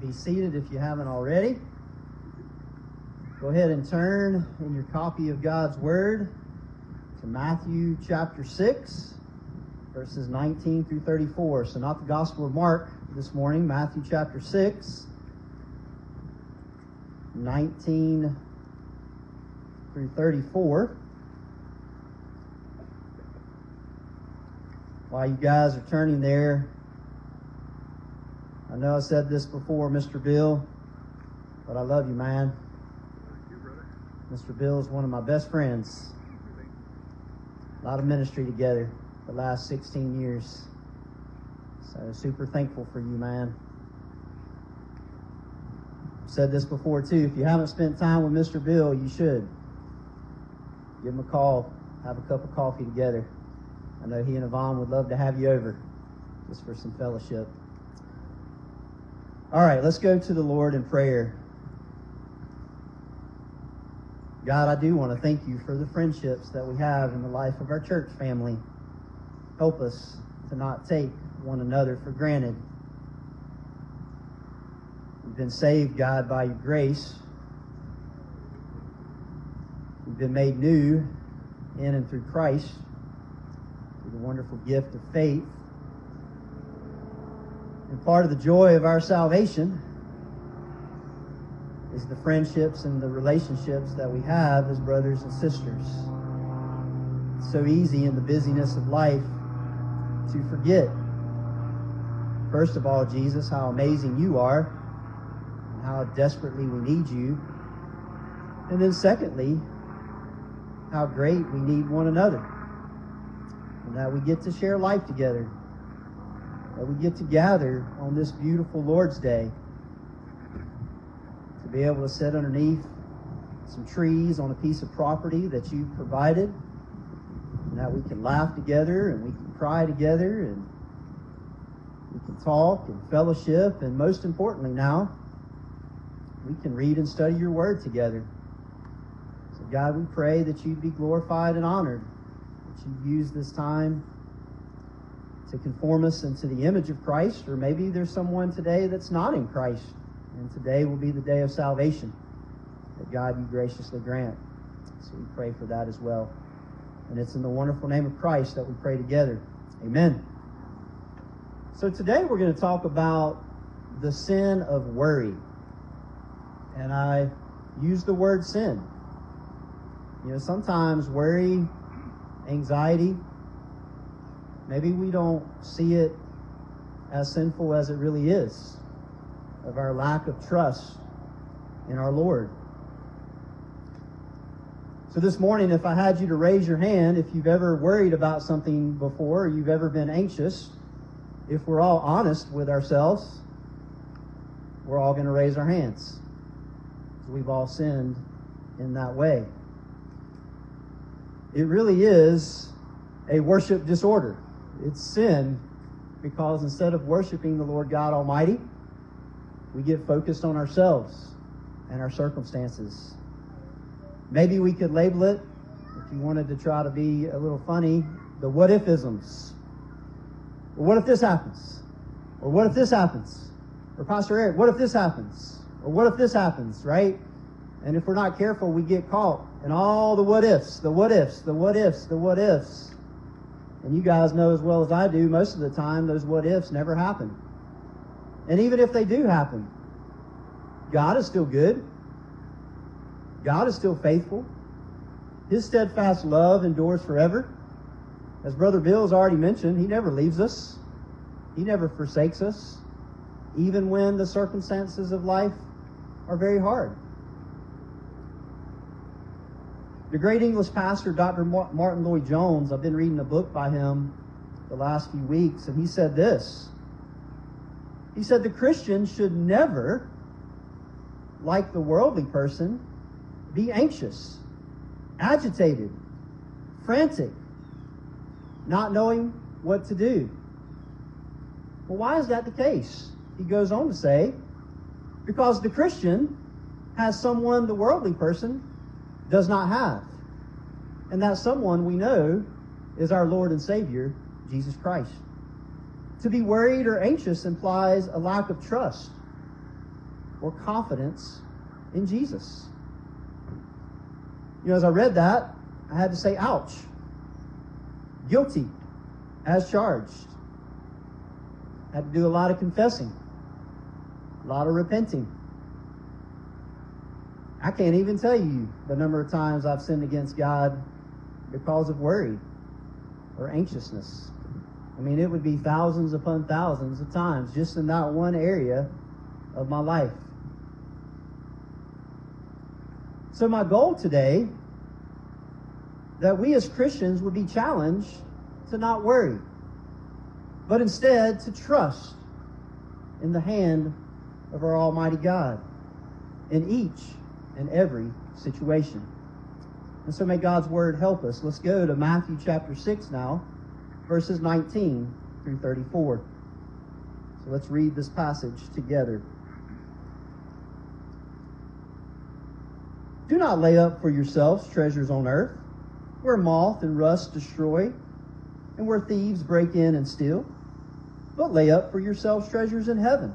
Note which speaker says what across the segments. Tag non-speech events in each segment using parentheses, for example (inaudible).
Speaker 1: be seated if you haven't already. Go ahead and turn in your copy of God's Word to Matthew chapter 6, verses 19 through 34. So, not the Gospel of Mark this morning, Matthew chapter 6, 19 through 34. While you guys are turning there, know I said this before, Mr. Bill, but I love you, man. Mr. Bill is one of my best friends. A lot of ministry together the last 16 years. So super thankful for you, man. I've said this before too. If you haven't spent time with Mr. Bill, you should. Give him a call. Have a cup of coffee together. I know he and Yvonne would love to have you over just for some fellowship. All right, let's go to the Lord in prayer. God, I do want to thank you for the friendships that we have in the life of our church family. Help us to not take one another for granted. We've been saved, God, by your grace. We've been made new in and through Christ through the wonderful gift of faith. And part of the joy of our salvation is the friendships and the relationships that we have as brothers and sisters. It's so easy in the busyness of life to forget, first of all, Jesus, how amazing you are and how desperately we need you. And then, secondly, how great we need one another and that we get to share life together, that we get to gather on this beautiful Lord's Day to be able to sit underneath some trees on a piece of property that you provided, and that we can laugh together and we can cry together and we can talk and fellowship, and most importantly now, we can read and study your word together. So, God, we pray that you be glorified and honored that you use this time to conform us into the image of Christ, or maybe there's someone today that's not in Christ, and today will be the day of salvation that God you graciously grant. So we pray for that as well. And it's in the wonderful name of Christ that we pray together. Amen. So today we're going to talk about the sin of worry. And I use the word sin. You know, sometimes worry anxiety. Maybe we don't see it as sinful as it really is, of our lack of trust in our Lord. So this morning, if I had you to raise your hand, if you've ever worried about something before, or you've ever been anxious, if we're all honest with ourselves, we're all going to raise our hands. We've all sinned in that way. It really is a worship disorder. It's sin because instead of worshiping the Lord God Almighty, we get focused on ourselves and our circumstances. Maybe we could label it, if you wanted to try to be a little funny, the what if isms. What if this happens? Or what if this happens? Or Pastor Eric, what if this happens? Or what if this happens, right? And if we're not careful, we get caught in all the what ifs, the what ifs, the what ifs, the what ifs. And you guys know as well as I do, most of the time, those what ifs never happen. And even if they do happen, God is still good. God is still faithful. His steadfast love endures forever. As Brother Bill has already mentioned, He never leaves us, He never forsakes us, even when the circumstances of life are very hard. The great English pastor, Dr. Martyn Lloyd-Jones, I've been reading a book by him the last few weeks, and he said this. He said the Christian should never, like the worldly person, be anxious, agitated, frantic, not knowing what to do. Well, why is that the case? He goes on to say, because the Christian has someone the worldly person does not have. And that someone we know is our Lord and Savior, Jesus Christ. To be worried or anxious implies a lack of trust or confidence in Jesus. You know, as I read that, I had to say, ouch. Guilty as charged. Had to do a lot of confessing, a lot of repenting. I can't even tell you the number of times I've sinned against God because of worry or anxiousness. I mean, it would be thousands upon thousands of times just in that one area of my life. So, my goal today that we as Christians would be challenged to not worry, but instead to trust in the hand of our Almighty God in each and every situation. And so may God's word help us. Let's go to Matthew chapter 6 now, verses 19 through 34. So let's read this passage together. Do not lay up for yourselves treasures on earth, where moth and rust destroy, and where thieves break in and steal. But lay up for yourselves treasures in heaven,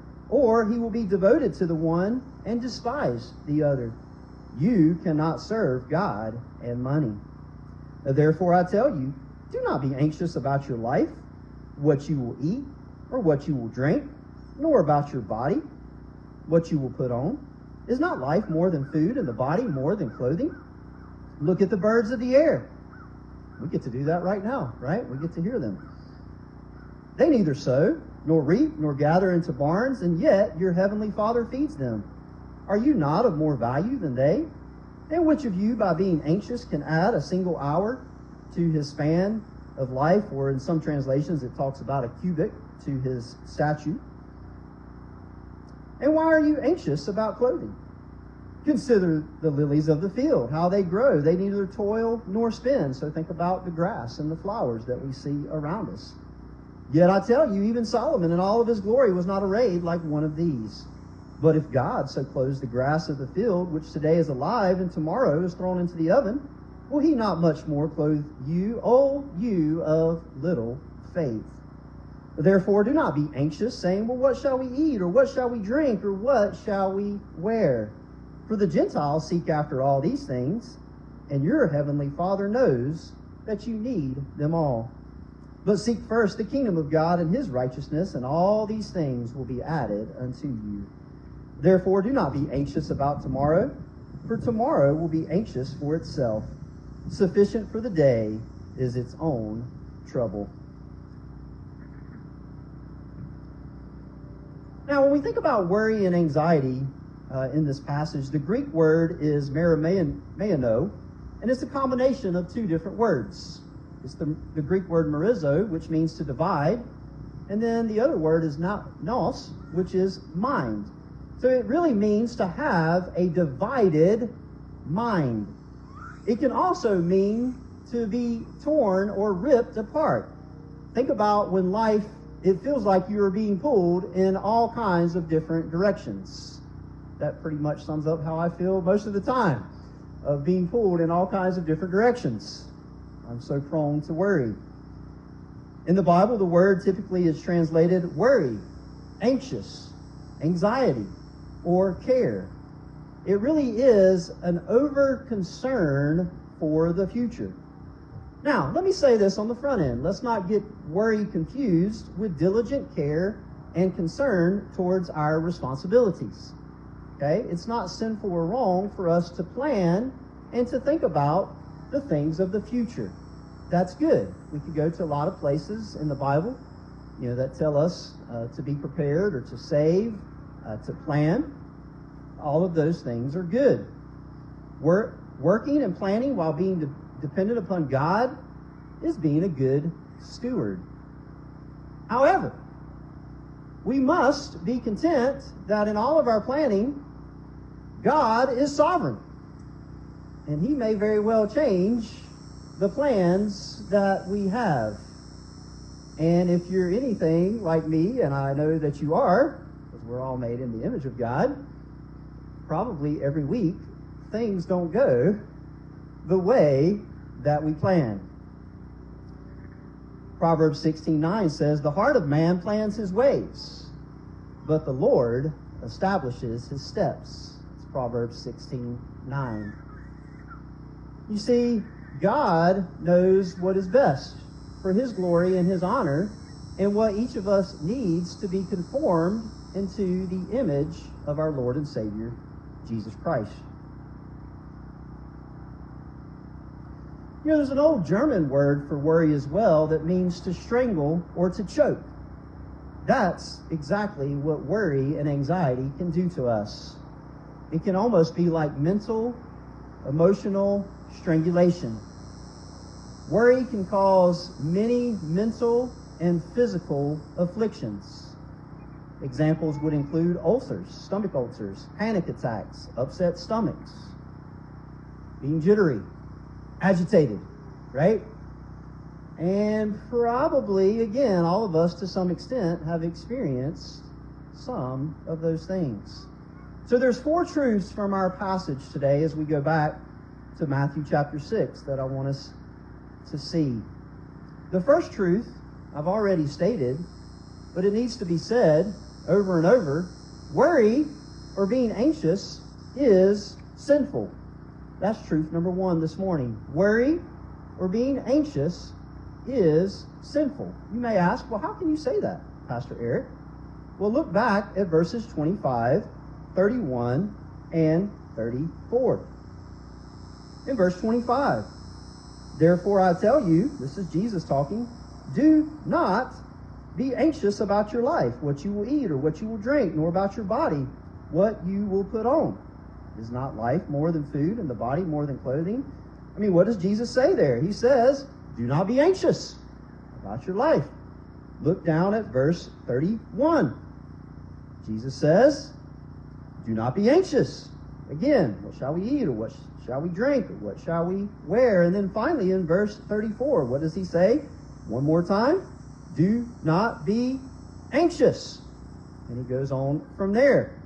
Speaker 1: or he will be devoted to the one and despise the other. You cannot serve God and money. Therefore, I tell you, do not be anxious about your life, what you will eat, or what you will drink, nor about your body, what you will put on. Is not life more than food, and the body more than clothing? Look at the birds of the air. We get to do that right now, right? We get to hear them. They neither sow, nor reap, nor gather into barns, and yet your heavenly Father feeds them. Are you not of more value than they? And which of you, by being anxious, can add a single hour to his span of life? Or in some translations, it talks about a cubit to his statute. And why are you anxious about clothing? Consider the lilies of the field, how they grow. They neither toil nor spin. So think about the grass and the flowers that we see around us. Yet I tell you, even Solomon in all of his glory was not arrayed like one of these. But if God so clothes the grass of the field, which today is alive and tomorrow is thrown into the oven, will he not much more clothe you, O you of little faith? Therefore, do not be anxious, saying, Well, what shall we eat, or what shall we drink, or what shall we wear? For the Gentiles seek after all these things, and your heavenly Father knows that you need them all. But seek first the kingdom of God and his righteousness, and all these things will be added unto you. Therefore, do not be anxious about tomorrow, for tomorrow will be anxious for itself. Sufficient for the day is its own trouble. Now, when we think about worry and anxiety uh, in this passage, the Greek word is merimnao, and it's a combination of two different words. It's the, the Greek word merizo, which means to divide, and then the other word is nous, which is mind. So it really means to have a divided mind. It can also mean to be torn or ripped apart. Think about when life, it feels like you are being pulled in all kinds of different directions. That pretty much sums up how I feel most of the time of being pulled in all kinds of different directions. I'm so prone to worry. In the Bible, the word typically is translated worry, anxious, anxiety or care. It really is an over concern for the future. Now, let me say this on the front end. Let's not get worry confused with diligent care and concern towards our responsibilities. Okay? It's not sinful or wrong for us to plan and to think about the things of the future. That's good. We could go to a lot of places in the Bible, you know, that tell us uh, to be prepared or to save uh, to plan. All of those things are good. Work, working and planning while being de- dependent upon God is being a good steward. However, we must be content that in all of our planning, God is sovereign. And He may very well change the plans that we have. And if you're anything like me, and I know that you are, because we're all made in the image of God, probably every week things don't go the way that we plan. Proverbs 16:9 says, "The heart of man plans his ways, but the Lord establishes his steps." It's Proverbs 16:9. You see, God knows what is best for his glory and his honor and what each of us needs to be conformed into the image of our Lord and Savior, Jesus Christ. You know, there's an old German word for worry as well that means to strangle or to choke. That's exactly what worry and anxiety can do to us. It can almost be like mental, emotional strangulation. Worry can cause many mental and physical afflictions. Examples would include ulcers, stomach ulcers, panic attacks, upset stomachs, being jittery, agitated, right? And probably, again, all of us to some extent have experienced some of those things. So there's four truths from our passage today as we go back to Matthew chapter 6 that I want us to see. The first truth I've already stated, but it needs to be said over and over. Worry or being anxious is sinful. That's truth number one this morning. Worry or being anxious is sinful. You may ask, well, how can you say that, Pastor Eric? Well, look back at verses 25, 31, and 34. In verse 25, therefore I tell you, this is Jesus talking, do not be anxious about your life, what you will eat or what you will drink, nor about your body, what you will put on. Is not life more than food and the body more than clothing? I mean, what does Jesus say there? He says, do not be anxious about your life. Look down at verse 31. Jesus says, do not be anxious. Again, what shall we eat or what shall we drink or what shall we wear? And then finally in verse 34, what does he say? One more time. Do not be anxious. And he goes on from there.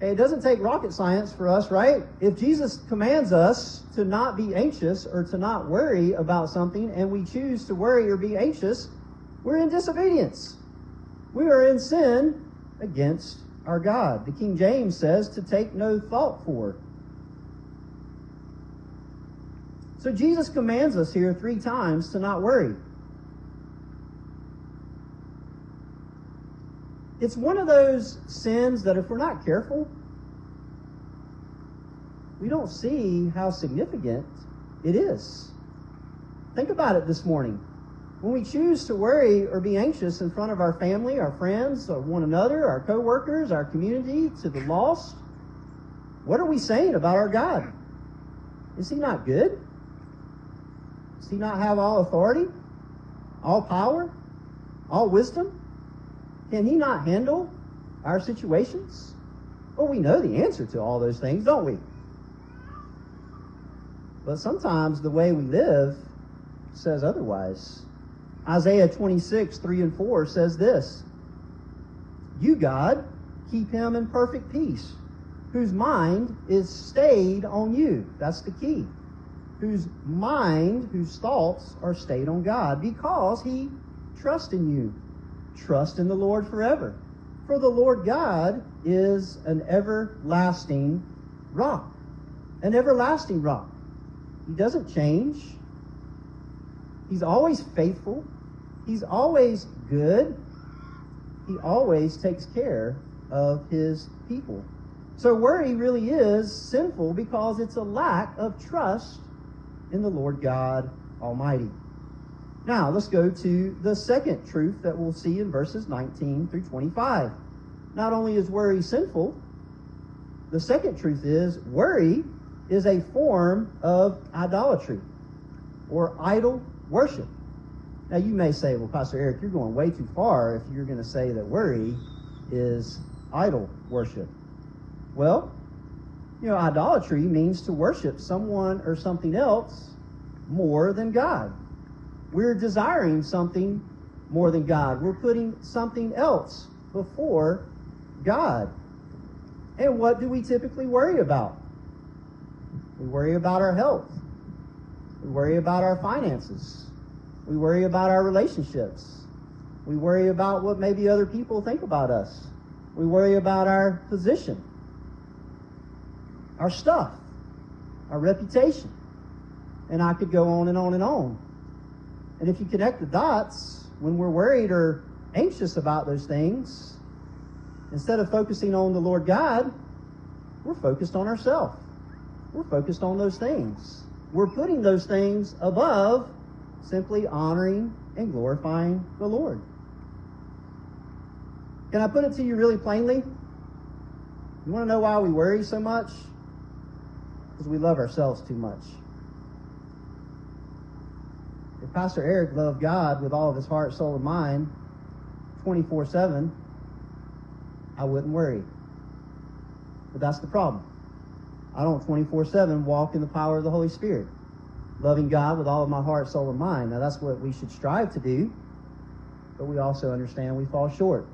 Speaker 1: It doesn't take rocket science for us, right? If Jesus commands us to not be anxious or to not worry about something, and we choose to worry or be anxious, we're in disobedience. We are in sin against our God. The King James says to take no thought for. So Jesus commands us here three times to not worry. it's one of those sins that if we're not careful, we don't see how significant it is. Think about it this morning. When we choose to worry or be anxious in front of our family, our friends, one another, our coworkers, our community, to the lost, what are we saying about our God? Is he not good? Does he not have all authority, all power, all wisdom? Can he not handle our situations? Well, we know the answer to all those things, don't we? But sometimes the way we live says otherwise. Isaiah 26, 3 and 4 says this You, God, keep him in perfect peace, whose mind is stayed on you. That's the key. Whose mind, whose thoughts are stayed on God, because he trusts in you. Trust in the Lord forever. For the Lord God is an everlasting rock. An everlasting rock. He doesn't change. He's always faithful. He's always good. He always takes care of his people. So worry really is sinful because it's a lack of trust in the Lord God Almighty. Now, let's go to the second truth that we'll see in verses 19 through 25. Not only is worry sinful, the second truth is worry is a form of idolatry or idol worship. Now, you may say, well, Pastor Eric, you're going way too far if you're going to say that worry is idol worship. Well, you know, idolatry means to worship someone or something else more than God. We're desiring something more than God. We're putting something else before God. And what do we typically worry about? We worry about our health. We worry about our finances. We worry about our relationships. We worry about what maybe other people think about us. We worry about our position, our stuff, our reputation. And I could go on and on and on. And if you connect the dots, when we're worried or anxious about those things, instead of focusing on the Lord God, we're focused on ourselves. We're focused on those things. We're putting those things above simply honoring and glorifying the Lord. Can I put it to you really plainly? You want to know why we worry so much? Because we love ourselves too much. If Pastor Eric loved God with all of his heart, soul, and mind 24 7, I wouldn't worry. But that's the problem. I don't 24 7 walk in the power of the Holy Spirit loving God with all of my heart, soul, and mind. Now, that's what we should strive to do, but we also understand we fall short.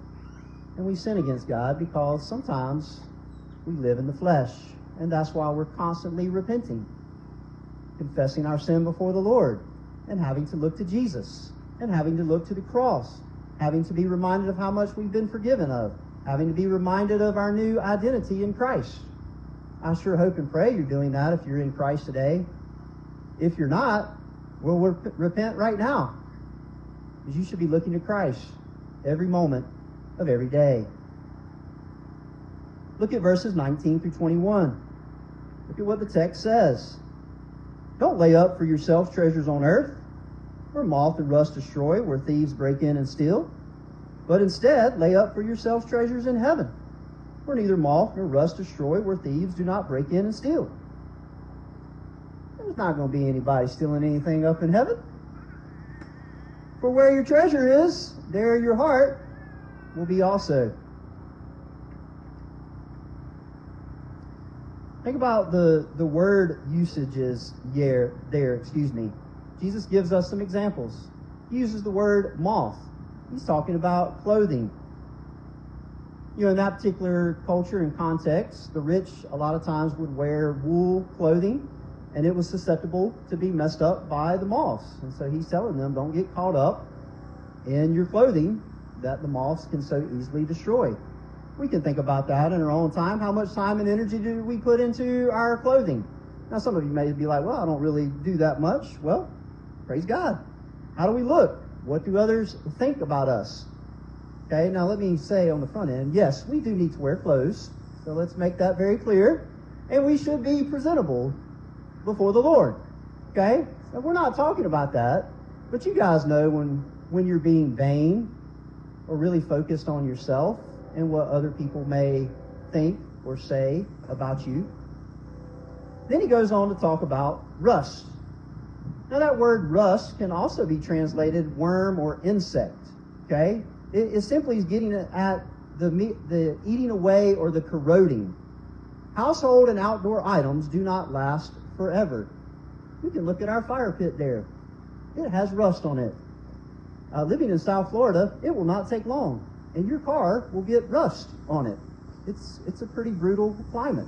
Speaker 1: And we sin against God because sometimes we live in the flesh. And that's why we're constantly repenting, confessing our sin before the Lord, and having to look to Jesus, and having to look to the cross, having to be reminded of how much we've been forgiven of, having to be reminded of our new identity in Christ. I sure hope and pray you're doing that if you're in Christ today. If you're not, well, rep- repent right now. Because you should be looking to Christ every moment of every day. Look at verses 19 through 21. Look at what the text says. Don't lay up for yourselves treasures on earth, where moth and rust destroy, where thieves break in and steal. But instead, lay up for yourselves treasures in heaven, where neither moth nor rust destroy, where thieves do not break in and steal. There's not going to be anybody stealing anything up in heaven. For where your treasure is, there your heart will be also. Think about the, the word usages there, there, excuse me. Jesus gives us some examples. He uses the word moth. He's talking about clothing. You know, in that particular culture and context, the rich a lot of times would wear wool clothing and it was susceptible to be messed up by the moths. And so he's telling them, don't get caught up in your clothing that the moths can so easily destroy. We can think about that in our own time. How much time and energy do we put into our clothing? Now, some of you may be like, well, I don't really do that much. Well, praise God. How do we look? What do others think about us? Okay, now let me say on the front end, yes, we do need to wear clothes. So let's make that very clear. And we should be presentable before the Lord. Okay? And we're not talking about that. But you guys know when, when you're being vain or really focused on yourself and what other people may think or say about you. Then he goes on to talk about rust. Now, that word rust can also be translated worm or insect. Okay? It, it simply is getting at the, the eating away or the corroding. Household and outdoor items do not last forever. You can look at our fire pit there. It has rust on it. Uh, living in South Florida, it will not take long, and your car will get rust on it. It's it's a pretty brutal climate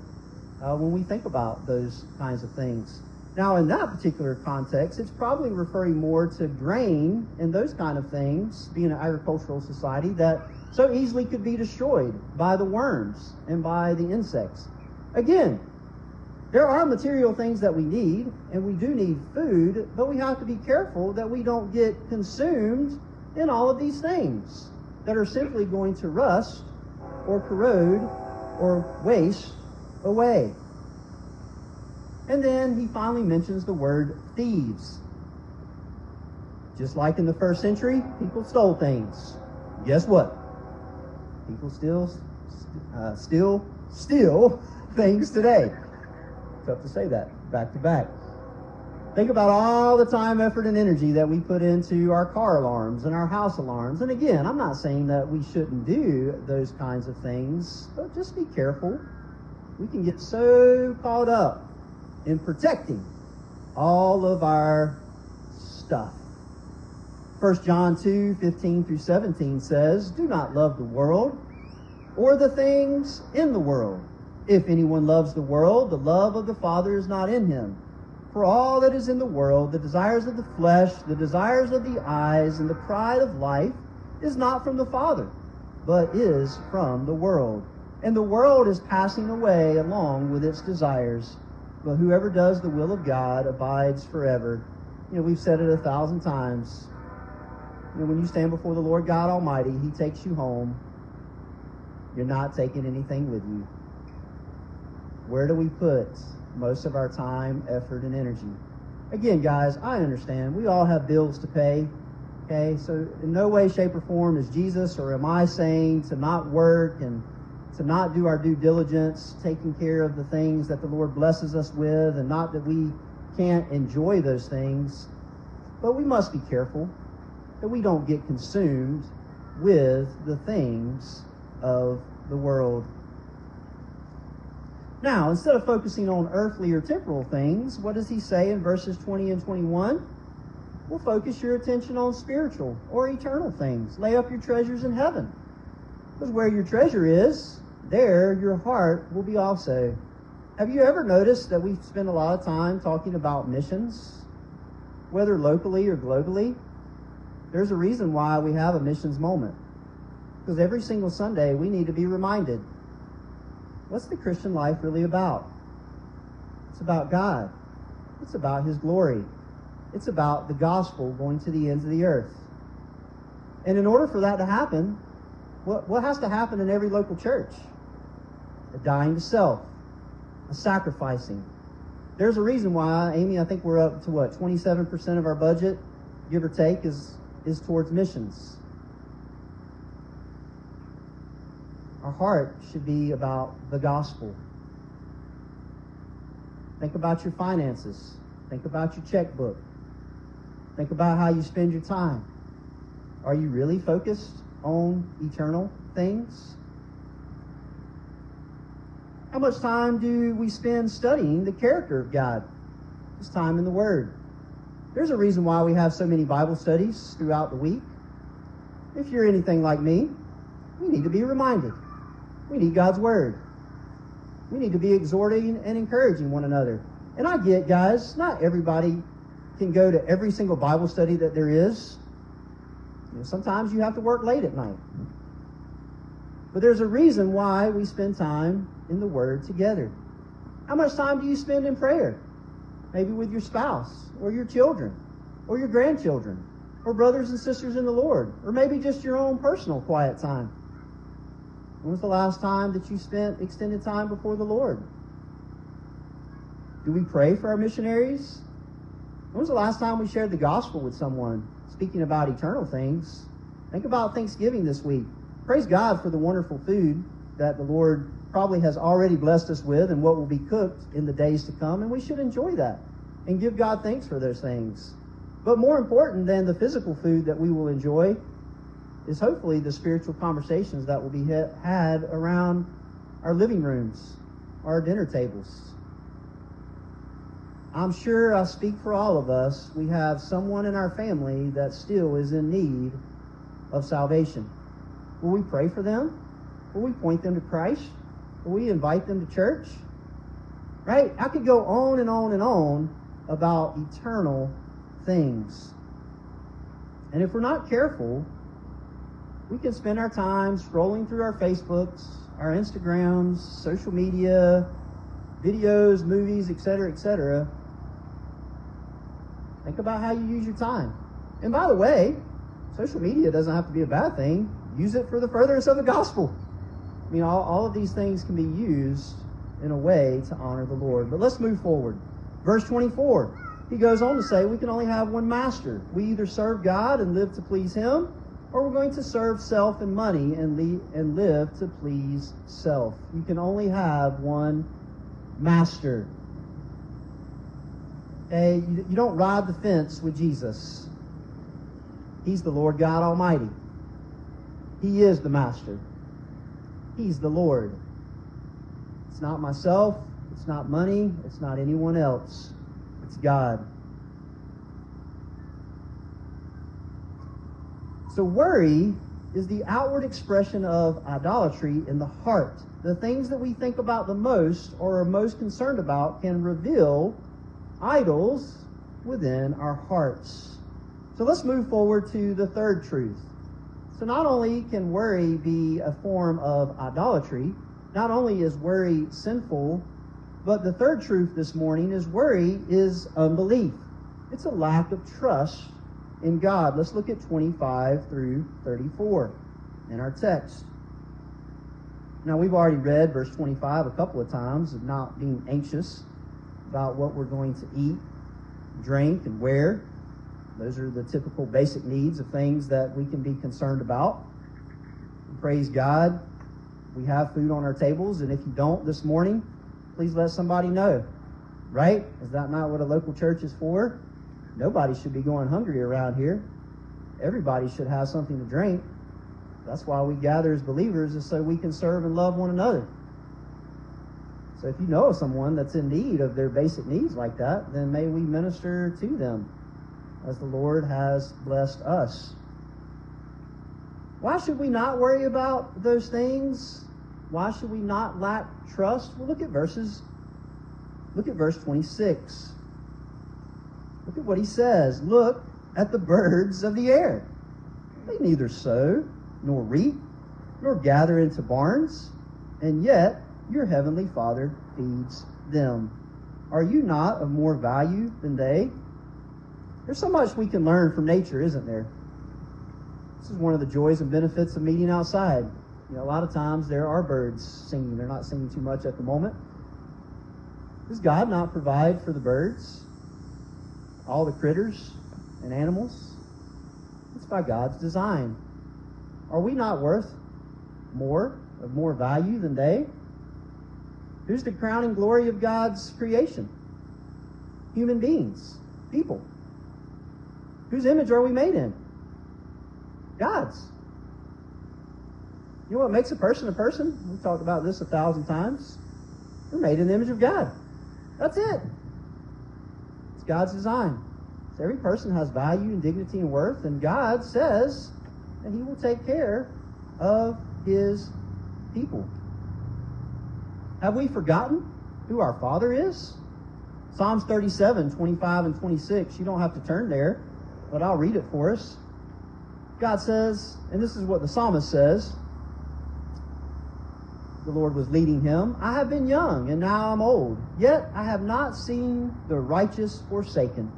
Speaker 1: uh, when we think about those kinds of things. Now, in that particular context, it's probably referring more to grain and those kind of things, being an agricultural society that so easily could be destroyed by the worms and by the insects. Again, there are material things that we need, and we do need food, but we have to be careful that we don't get consumed in all of these things that are simply going to rust or corrode or waste away. And then he finally mentions the word thieves. Just like in the first century, people stole things. Guess what? People still uh, still steal (laughs) things today. Tough to say that back to back. Think about all the time, effort, and energy that we put into our car alarms and our house alarms. And again, I'm not saying that we shouldn't do those kinds of things, but just be careful. We can get so caught up in protecting all of our stuff. 1 John 2 15 through 17 says, Do not love the world or the things in the world. If anyone loves the world, the love of the Father is not in him. For all that is in the world, the desires of the flesh, the desires of the eyes, and the pride of life, is not from the Father, but is from the world. And the world is passing away along with its desires. But whoever does the will of God abides forever. You know, we've said it a thousand times. You know, when you stand before the Lord God Almighty, He takes you home. You're not taking anything with you. Where do we put most of our time, effort, and energy. Again, guys, I understand. We all have bills to pay. Okay, so in no way, shape, or form is Jesus or am I saying to not work and to not do our due diligence, taking care of the things that the Lord blesses us with, and not that we can't enjoy those things. But we must be careful that we don't get consumed with the things of the world. Now, instead of focusing on earthly or temporal things, what does he say in verses 20 and 21? Well, focus your attention on spiritual or eternal things. Lay up your treasures in heaven. Because where your treasure is, there your heart will be also. Have you ever noticed that we spend a lot of time talking about missions, whether locally or globally? There's a reason why we have a missions moment. Because every single Sunday we need to be reminded what's the Christian life really about? It's about God. It's about His glory. It's about the gospel going to the ends of the earth. And in order for that to happen, what, what has to happen in every local church? A dying to self, a sacrificing. There's a reason why, Amy, I think we're up to what, 27% of our budget, give or take, is, is towards missions. Our heart should be about the gospel. Think about your finances. Think about your checkbook. Think about how you spend your time. Are you really focused on eternal things? How much time do we spend studying the character of God? Just time in the Word. There's a reason why we have so many Bible studies throughout the week. If you're anything like me, we need to be reminded. We need God's word. We need to be exhorting and encouraging one another. And I get, guys, not everybody can go to every single Bible study that there is. You know, sometimes you have to work late at night. But there's a reason why we spend time in the Word together. How much time do you spend in prayer? Maybe with your spouse, or your children, or your grandchildren, or brothers and sisters in the Lord, or maybe just your own personal quiet time. When was the last time that you spent extended time before the Lord? Do we pray for our missionaries? When was the last time we shared the gospel with someone? Speaking about eternal things, think about Thanksgiving this week. Praise God for the wonderful food that the Lord probably has already blessed us with and what will be cooked in the days to come, and we should enjoy that and give God thanks for those things. But more important than the physical food that we will enjoy is hopefully the spiritual conversations that will be had around our living rooms, our dinner tables. I'm sure I speak for all of us. We have someone in our family that still is in need of salvation. Will we pray for them? Will we point them to Christ? Will we invite them to church? Right? I could go on and on and on about eternal things. And if we're not careful, we can spend our time scrolling through our Facebooks, our Instagrams, social media, videos, movies, etc., etc. Think about how you use your time. And by the way, social media doesn't have to be a bad thing. Use it for the furtherance of the gospel. I mean, all, all of these things can be used in a way to honor the Lord. But let's move forward. Verse 24, he goes on to say, We can only have one master. We either serve God and live to please Him, or we're going to serve self and money and, le- and live to please self. You can only have one master. Okay, you, you don't ride the fence with Jesus. He's the Lord God Almighty. He is the Master. He's the Lord. It's not myself. It's not money. It's not anyone else. It's God. So worry is the outward expression of idolatry in the heart. The things that we think about the most or are most concerned about can reveal idols within our hearts. So let's move forward to the third truth. So not only can worry be a form of idolatry, not only is worry sinful, but the third truth this morning is worry is unbelief. It's a lack of trust in God. Let's look at 25 through 34 in our text. Now, we've already read verse 25 a couple of times of not being anxious about what we're going to eat, drink, and wear. Those are the typical basic needs of things that we can be concerned about. Praise God. We have food on our tables, and if you don't this morning, please let somebody know. Right? Is that not what a local church is for? Nobody should be going hungry around here. Everybody should have something to drink. That's why we gather as believers, is so we can serve and love one another. So if you know someone that's in need of their basic needs like that, then may we minister to them as the Lord has blessed us. Why should we not worry about those things? Why should we not lack trust? Well, look at verses. Look at verse 26. Look at what he says. Look at the birds of the air. They neither sow nor reap nor gather into barns, and yet your heavenly Father feeds them. Are you not of more value than they? There's so much we can learn from nature, isn't there? This is one of the joys and benefits of meeting outside. You know, a lot of times there are birds singing. They're not singing too much at the moment. Does God not provide for the birds? All the critters and animals. It's by God's design. Are we not worth more, of more value than they? Who's the crowning glory of God's creation? Human beings, people. Whose image are we made in? God's. You know what makes a person a person? We've talked about this a thousand times. We're made in the image of God. That's it. God's design. So every person has value and dignity and worth, and God says that He will take care of His people. Have we forgotten who our Father is? Psalms 37, 25, and 26. You don't have to turn there, but I'll read it for us. God says, and this is what the psalmist says the Lord was leading him, I have been young, and now I'm old. Yet I have not seen the righteous forsaken,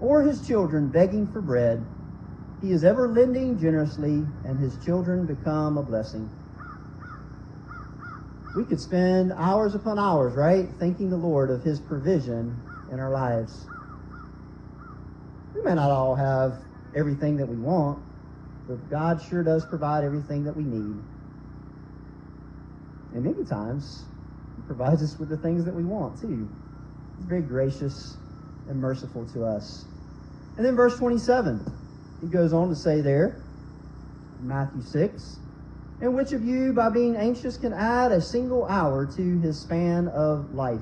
Speaker 1: or his children begging for bread. He is ever lending generously, and his children become a blessing. We could spend hours upon hours, right, thanking the Lord of his provision in our lives. We may not all have everything that we want, but God sure does provide everything that we need. And many times, He provides us with the things that we want too. He's very gracious and merciful to us. And then verse 27, he goes on to say there, Matthew 6, and which of you, by being anxious, can add a single hour to his span of life?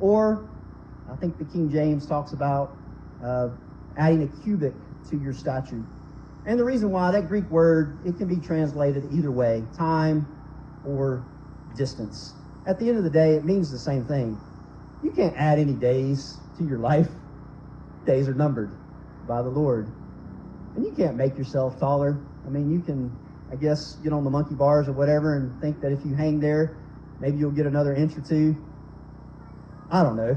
Speaker 1: Or, I think the King James talks about uh, adding a cubit to your stature. And the reason why, that Greek word, it can be translated either way, time or distance. At the end of the day, it means the same thing. You can't add any days to your life. Days are numbered by the Lord. And you can't make yourself taller. I mean, you can, I guess, get on the monkey bars or whatever and think that if you hang there, maybe you'll get another inch or two. I don't know.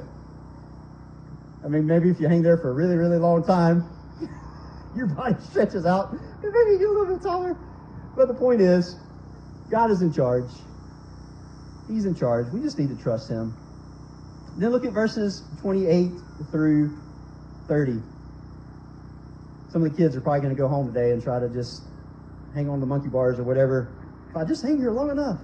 Speaker 1: I mean, maybe if you hang there for a really, really long time, (laughs) your body stretches out and maybe you get a little bit taller. But the point is, God is in charge. He's in charge. We just need to trust him. Then look at verses 28 through 30. Some of the kids are probably going to go home today and try to just hang on the monkey bars or whatever. If I just hang here long enough.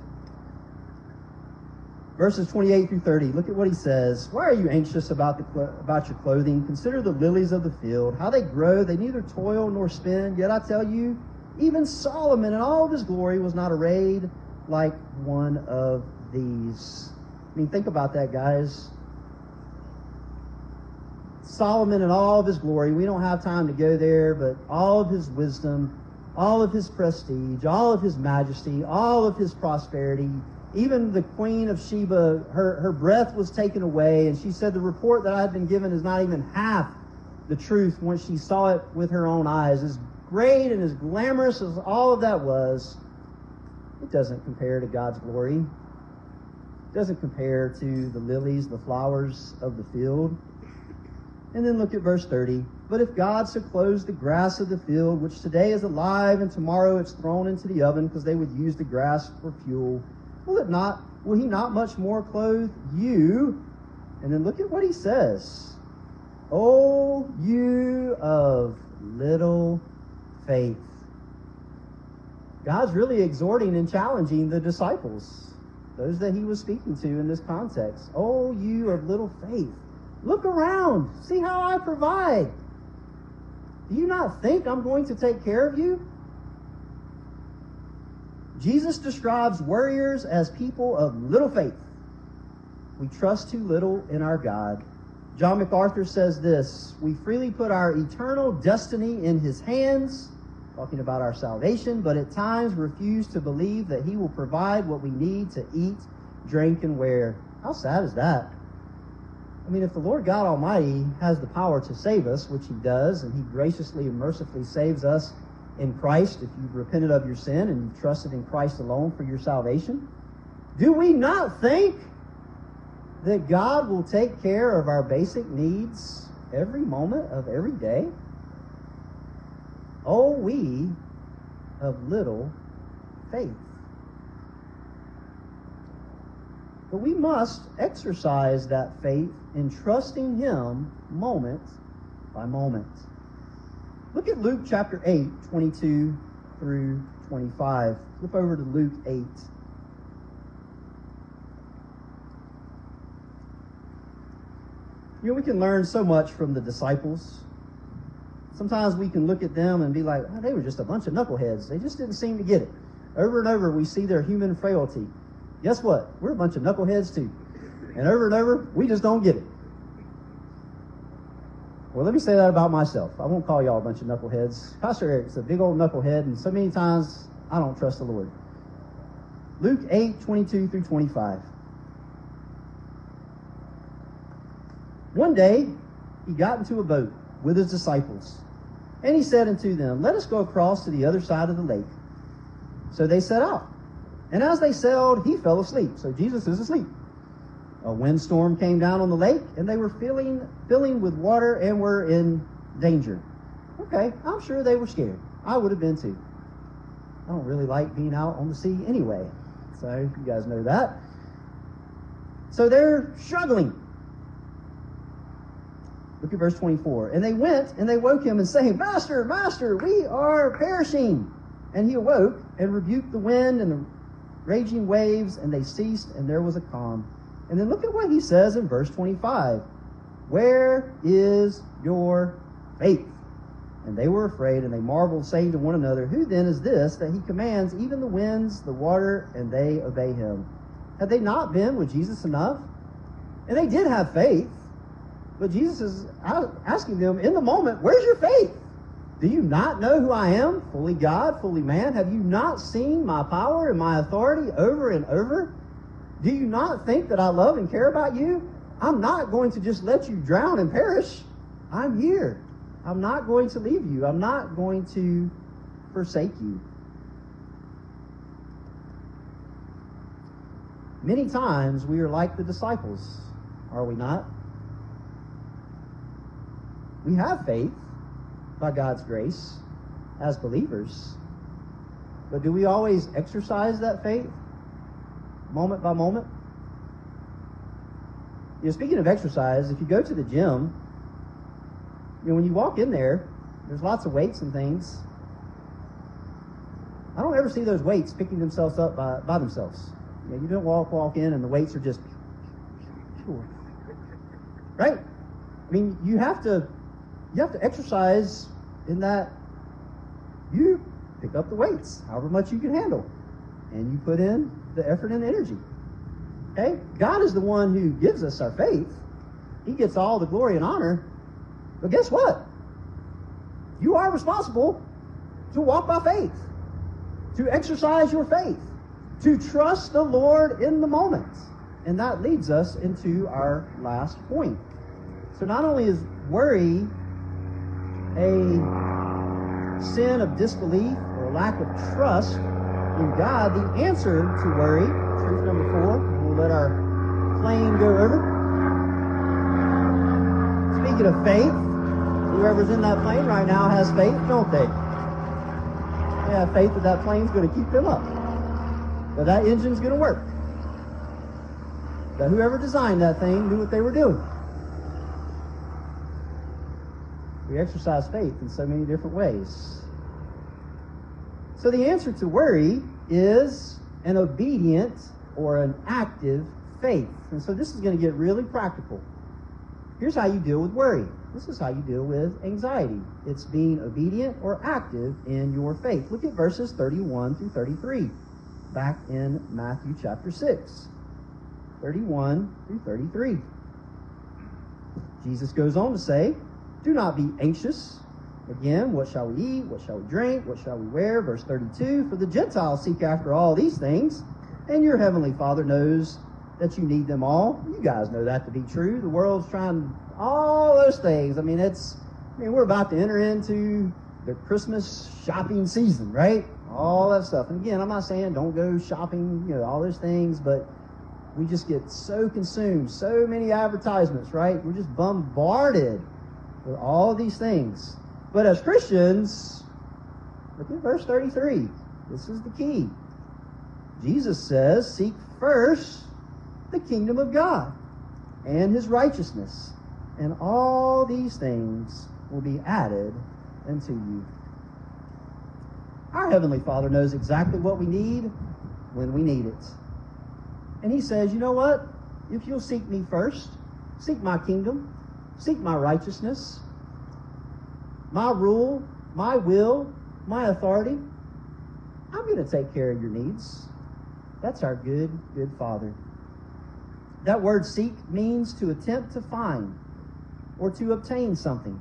Speaker 1: verses 28 through 30. Look at what he says. Why are you anxious about the about your clothing? Consider the lilies of the field, how they grow. They neither toil nor spin. Yet I tell you, even Solomon in all of his glory was not arrayed like one of these. I mean, think about that, guys. Solomon in all of his glory, we don't have time to go there, but all of his wisdom, all of his prestige, all of his majesty, all of his prosperity, even the queen of Sheba, her, her breath was taken away, and she said, The report that I had been given is not even half the truth when she saw it with her own eyes. As great and as glamorous as all of that was, it doesn't compare to God's glory. Doesn't compare to the lilies, the flowers of the field. And then look at verse 30. But if God so clothes the grass of the field, which today is alive and tomorrow it's thrown into the oven because they would use the grass for fuel, will it not, will he not much more clothe you? And then look at what he says. Oh, you of little faith. God's really exhorting and challenging the disciples, those that he was speaking to in this context. Oh, you of little faith. Look around. See how I provide. Do you not think I'm going to take care of you? Jesus describes warriors as people of little faith. We trust too little in our God. John MacArthur says this We freely put our eternal destiny in his hands, talking about our salvation, but at times refuse to believe that he will provide what we need to eat, drink, and wear. How sad is that? I mean, if the Lord God Almighty has the power to save us, which he does, and he graciously and mercifully saves us in Christ if you've repented of your sin and you've trusted in Christ alone for your salvation, do we not think that God will take care of our basic needs every moment of every day? Oh, we of little faith. But we must exercise that faith in trusting Him moment by moment. Look at Luke chapter 8, 22 through 25. Flip over to Luke 8. You know, we can learn so much from the disciples. Sometimes we can look at them and be like, oh, they were just a bunch of knuckleheads. They just didn't seem to get it. Over and over, we see their human frailty. Guess what? We're a bunch of knuckleheads too. And over and over, we just don't get it. Well, let me say that about myself. I won't call y'all a bunch of knuckleheads. Pastor Eric's a big old knucklehead, and so many times I don't trust the Lord. Luke 8, 22 through 25. One day, he got into a boat with his disciples, and he said unto them, Let us go across to the other side of the lake. So they set out. And as they sailed, he fell asleep. So Jesus is asleep. A windstorm came down on the lake, and they were filling, filling with water and were in danger. Okay, I'm sure they were scared. I would have been too. I don't really like being out on the sea anyway. So you guys know that. So they're struggling. Look at verse 24. And they went and they woke him and saying, Master, Master, we are perishing. And he awoke and rebuked the wind and the raging waves, and they ceased, and there was a calm. And then look at what he says in verse 25. Where is your faith? And they were afraid, and they marveled, saying to one another, Who then is this that he commands even the winds, the water, and they obey him? Had they not been with Jesus enough? And they did have faith. But Jesus is asking them in the moment, Where's your faith? Do you not know who I am? Fully God, fully man. Have you not seen my power and my authority over and over? Do you not think that I love and care about you? I'm not going to just let you drown and perish. I'm here. I'm not going to leave you. I'm not going to forsake you. Many times we are like the disciples, are we not? We have faith by God's grace as believers. But do we always exercise that faith moment by moment? You know, speaking of exercise, if you go to the gym, you know, when you walk in there, there's lots of weights and things. I don't ever see those weights picking themselves up by, by themselves. You, know, you don't walk walk in and the weights are just (laughs) right. I mean, you have to you have to exercise in that you pick up the weights, however much you can handle, and you put in the effort and energy. Okay, God is the one who gives us our faith. He gets all the glory and honor. But guess what? You are responsible to walk by faith, to exercise your faith, to trust the Lord in the moment. And that leads us into our last point. So not only is worry a sin of disbelief or lack of trust in God, the answer to worry, truth number four, we'll let our plane go over. Speaking of faith, whoever's in that plane right now has faith, don't they? They have faith that that plane's going to keep them up. That that engine's going to work. That whoever designed that thing knew what they were doing. We exercise faith in so many different ways. So the answer to worry is an obedient or an active faith. And so this is going to get really practical. Here's how you deal with worry. This is how you deal with anxiety. It's being obedient or active in your faith. Look at verses 31 through 33 back in Matthew chapter 6. 31 through 33. Jesus goes on to say, Do not be anxious. Again, what shall we eat? What shall we drink? What shall we wear? Verse 32 For the Gentiles seek after all these things, and your heavenly Father knows that you need them all. You guys know that to be true. The world's trying all those things. I mean, it's, I mean, we're about to enter into the Christmas shopping season, right? All that stuff. And again, I'm not saying don't go shopping, you know, all those things, but we just get so consumed, so many advertisements, right? We're just bombarded with all these things. But as Christians, look at verse 33. This is the key. Jesus says, Seek first the kingdom of God and his righteousness, and all these things will be added unto you. Our Heavenly Father knows exactly what we need when we need it. And He says, you know what? If you'll seek me first, seek my kingdom, seek my righteousness, my rule, my will, my authority, I'm going to take care of your needs. That's our good, good Father. That word seek means to attempt to find or to obtain something.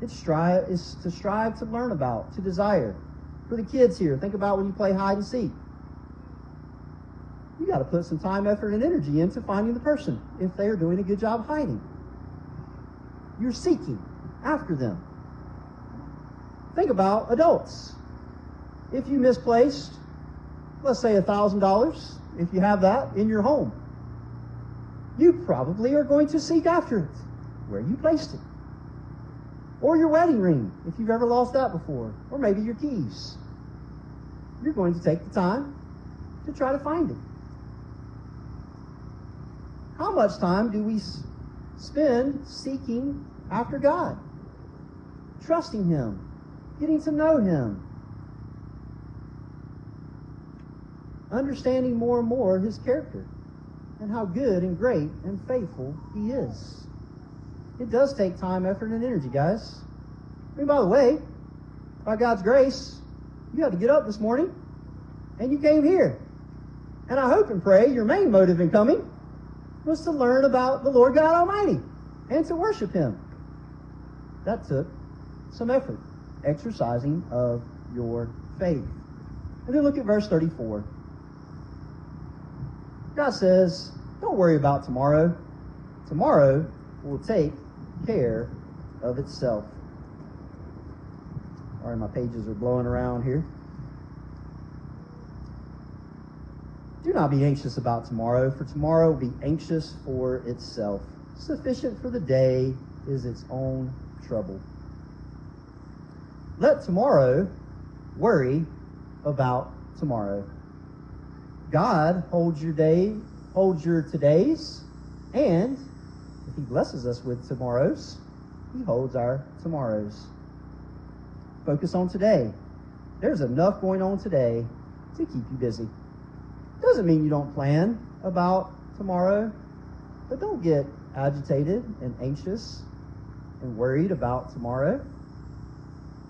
Speaker 1: It's strive is to strive to learn about, to desire. For the kids here, think about when you play hide and seek. You got to put some time, effort, and energy into finding the person if they are doing a good job hiding. You're seeking after them. Think about adults. If you misplaced, let's say $1,000, if you have that in your home, you probably are going to seek after it, where you placed it. Or your wedding ring, if you've ever lost that before. Or maybe your keys. You're going to take the time to try to find it. How much time do we spend seeking after God? Trusting Him, getting to know Him, understanding more and more His character and how good and great and faithful He is. It does take time, effort, and energy, guys. I mean, by the way, by God's grace, you had to get up this morning and you came here. And I hope and pray your main motive in coming was to learn about the Lord God Almighty and to worship Him. That took some effort, exercising of your faith. And then look at verse 34. God says, don't worry about tomorrow. Tomorrow will take care of itself. Sorry, my pages are blowing around here. Do not be anxious about tomorrow, for tomorrow will be anxious for itself. Sufficient for the day is its own trouble. Let tomorrow worry about tomorrow. God holds your day, holds your todays, and if He blesses us with tomorrows, He holds our tomorrows. Focus on today. There's enough going on today to keep you busy. Doesn't mean you don't plan about tomorrow, but don't get agitated and anxious and worried about tomorrow.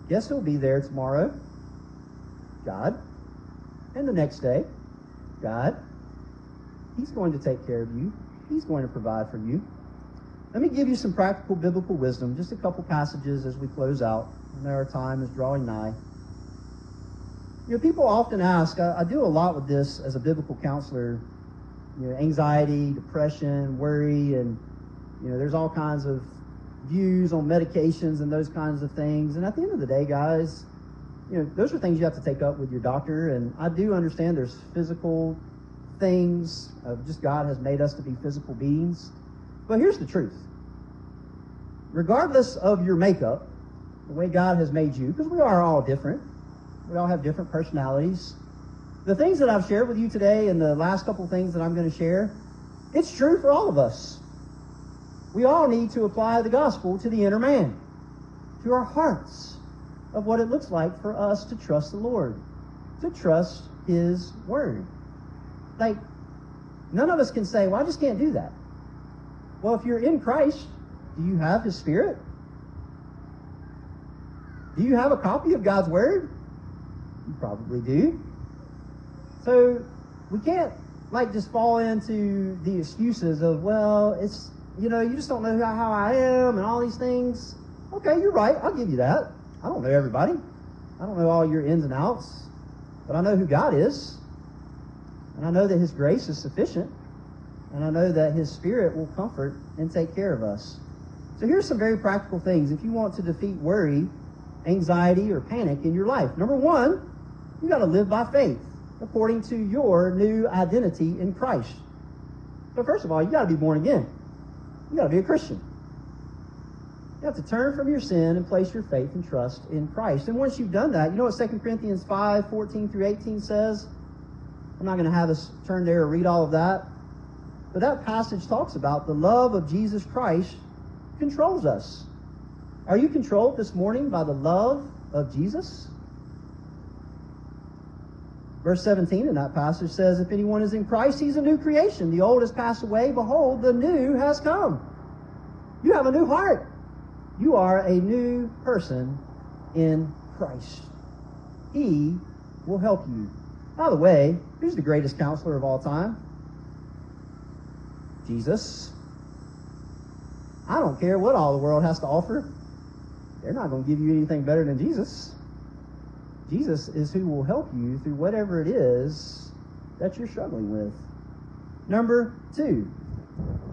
Speaker 1: Guess who'll be there tomorrow? God. And the next day, God. He's going to take care of you. He's going to provide for you. Let me give you some practical biblical wisdom, just a couple passages as we close out. I know our time is drawing nigh. You know, people often ask, I, I do a lot with this as a biblical counselor, you know, anxiety, depression, worry, and, you know, there's all kinds of views on medications and those kinds of things. And at the end of the day, guys, you know, those are things you have to take up with your doctor. And I do understand there's physical things, uh, just God has made us to be physical beings. But here's the truth. Regardless of your makeup, the way God has made you, because we are all different, we all have different personalities. The things that I've shared with you today and the last couple things that I'm going to share, it's true for all of us. We all need to apply the gospel to the inner man, to our hearts, of what it looks like for us to trust the Lord, to trust His Word. Like, none of us can say, well, I just can't do that. Well, if you're in Christ, do you have His Spirit? Do you have a copy of God's Word? You probably do. So we can't like just fall into the excuses of, well, it's, you know, you just don't know how, I am and all these things. Okay, you're right. I'll give you that. I don't know everybody. I don't know all your ins and outs, but I know who God is. And I know that His grace is sufficient. And I know that His Spirit will comfort and take care of us. So here's some very practical things if you want to defeat worry, anxiety, or panic in your life. Number one, you got to live by faith according to your new identity in Christ. So first of all, you got to be born again. You got to be a Christian. You have to turn from your sin and place your faith and trust in Christ. And once you've done that, you know what 2 Corinthians 5, 14 through 18 says? I'm not going to have us turn there or read all of that. But that passage talks about the love of Jesus Christ controls us. Are you controlled this morning by the love of Jesus? Verse 17 in that passage says, If anyone is in Christ, he's a new creation. The old has passed away. Behold, the new has come. You have a new heart. You are a new person in Christ. He will help you. By the way, who's the greatest counselor of all time? Jesus. I don't care what all the world has to offer. They're not going to give you anything better than Jesus. Jesus is who will help you through whatever it is that you're struggling with. Number two.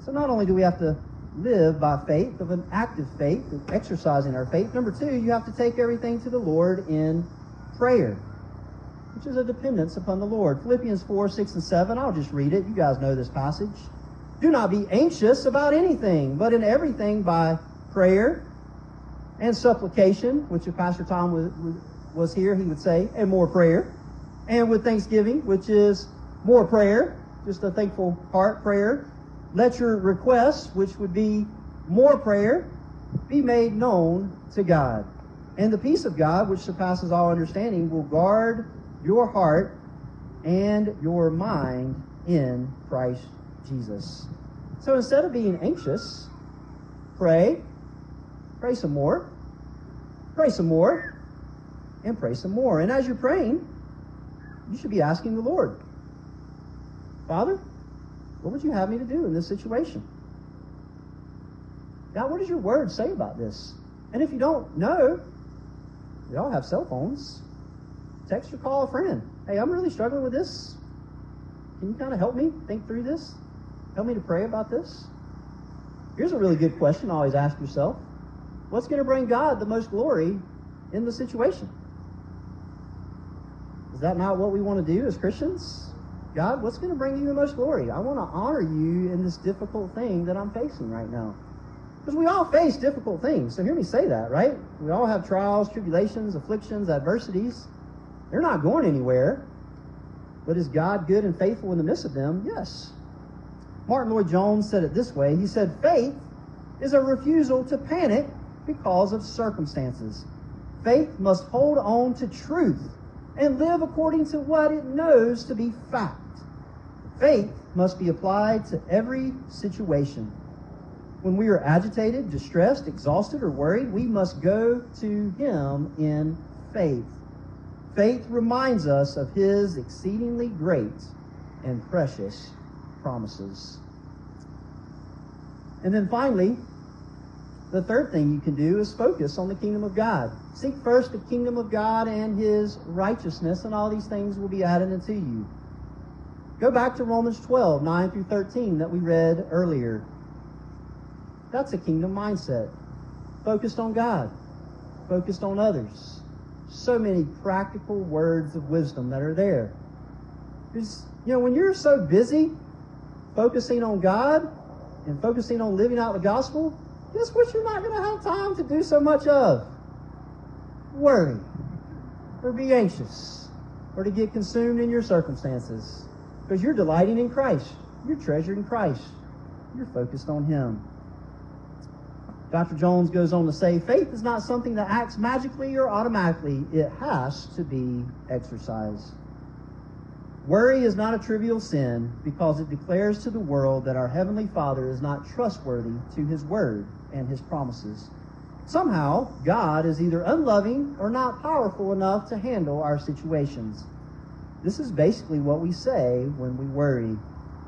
Speaker 1: So not only do we have to live by faith, of an active faith, exercising our faith. Number two, you have to take everything to the Lord in prayer, which is a dependence upon the Lord. Philippians 4, 6, and 7. I'll just read it. You guys know this passage. Do not be anxious about anything, but in everything by prayer and supplication, which Pastor Tom was, was here, he would say, and more prayer. And with thanksgiving, which is more prayer, just a thankful heart prayer. Let your requests, which would be more prayer, be made known to God. And the peace of God, which surpasses all understanding, will guard your heart and your mind in Christ Jesus. So instead of being anxious, pray, pray some more, pray some more, and pray some more. And as you're praying, you should be asking the Lord, Father, what would you have me to do in this situation? God, what does your word say about this? And if you don't know, we all have cell phones. Text or call a friend. Hey, I'm really struggling with this. Can you kind of help me think through this? Help me to pray about this? Here's a really good question always ask yourself. What's going to bring God the most glory in the situation? Is that not what we want to do as Christians? God, what's going to bring you the most glory? I want to honor you in this difficult thing that I'm facing right now. Because we all face difficult things. So hear me say that, right? We all have trials, tribulations, afflictions, adversities. They're not going anywhere. But is God good and faithful in the midst of them? Yes. Martyn Lloyd-Jones said it this way. He said, faith is a refusal to panic because of circumstances. Faith must hold on to truth and live according to what it knows to be fact. Faith must be applied to every situation. When we are agitated, distressed, exhausted, or worried, we must go to Him in faith. Faith reminds us of His exceedingly great and precious promises. And then finally, the third thing you can do is focus on the kingdom of God. Seek first the kingdom of God and his righteousness, and all these things will be added unto you. Go back to Romans 12, 9 through 13 that we read earlier. That's a kingdom mindset. Focused on God, focused on others. So many practical words of wisdom that are there. Because, you know, when you're so busy focusing on God and focusing on living out the gospel, guess what you're not going to have time to do so much of? Worry or be anxious or to get consumed in your circumstances because you're delighting in Christ. You're treasuring Christ. You're focused on Him. Dr. Jones goes on to say faith is not something that acts magically or automatically, it has to be exercised. Worry is not a trivial sin because it declares to the world that our Heavenly Father is not trustworthy to His Word and His promises. Somehow, God is either unloving or not powerful enough to handle our situations. This is basically what we say when we worry.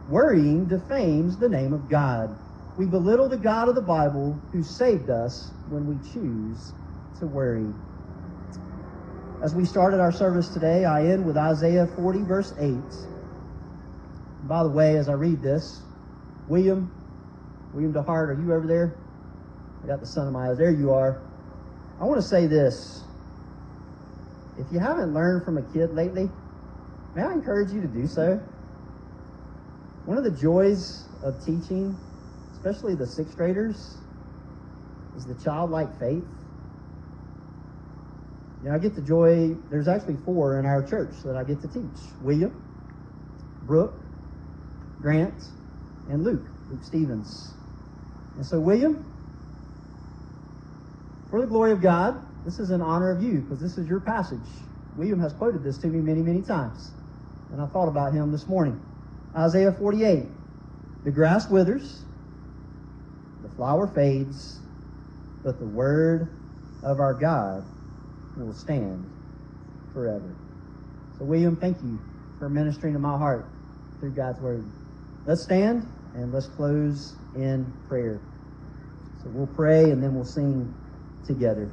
Speaker 1: Worrying defames the name of God. We belittle the God of the Bible who saved us when we choose to worry. As we started our service today, I end with Isaiah 40, verse 8. By the way, as I read this, William, William DeHart, are you over there? I got the sun in my eyes. There you are. I want to say this. If you haven't learned from a kid lately, may I encourage you to do so? One of the joys of teaching, especially the sixth graders, is the childlike faith. You I get the joy, there's actually four in our church that I get to teach William, Brooke, Grant, and Luke, Luke Stevens. And so, William, for the glory of God, this is in honor of you because this is your passage. William has quoted this to me many, many times. And I thought about him this morning. Isaiah 48 The grass withers, the flower fades, but the word of our God will stand forever. So, William, thank you for ministering to my heart through God's word. Let's stand and let's close in prayer. So, we'll pray and then we'll sing together.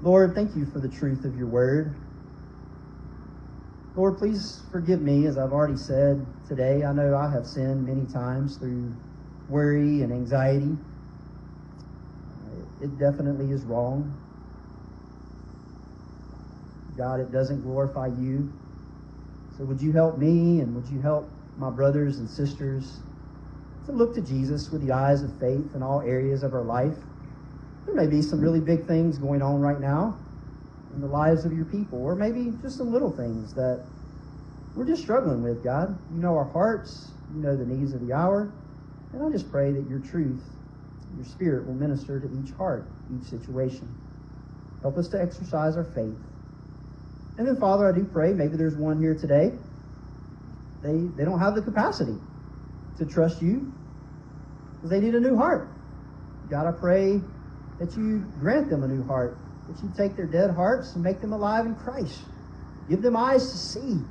Speaker 1: Lord, thank you for the truth of your word. Lord, please forgive me, as I've already said today. I know I have sinned many times through worry and anxiety. It definitely is wrong. God, it doesn't glorify you. So would you help me and would you help my brothers and sisters to look to Jesus with the eyes of faith in all areas of our life? There may be some really big things going on right now in the lives of your people, or maybe just some little things that we're just struggling with, God. You know our hearts, you know the needs of the hour. And I just pray that your truth your Spirit will minister to each heart, each situation. Help us to exercise our faith. And then, Father, I do pray, maybe there's one here today. They, they don't have the capacity to trust you because they need a new heart. God, I pray that you grant them a new heart, that you take their dead hearts and make them alive in Christ. Give them eyes to see.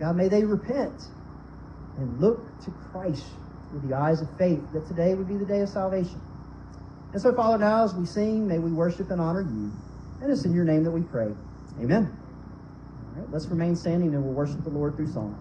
Speaker 1: God, may they repent and look to Christ with the eyes of faith, that today would be the day of salvation. And so, Father, now as we sing, may we worship and honor you. And it's in your name that we pray. Amen. All right, let's remain standing and we'll worship the Lord through song.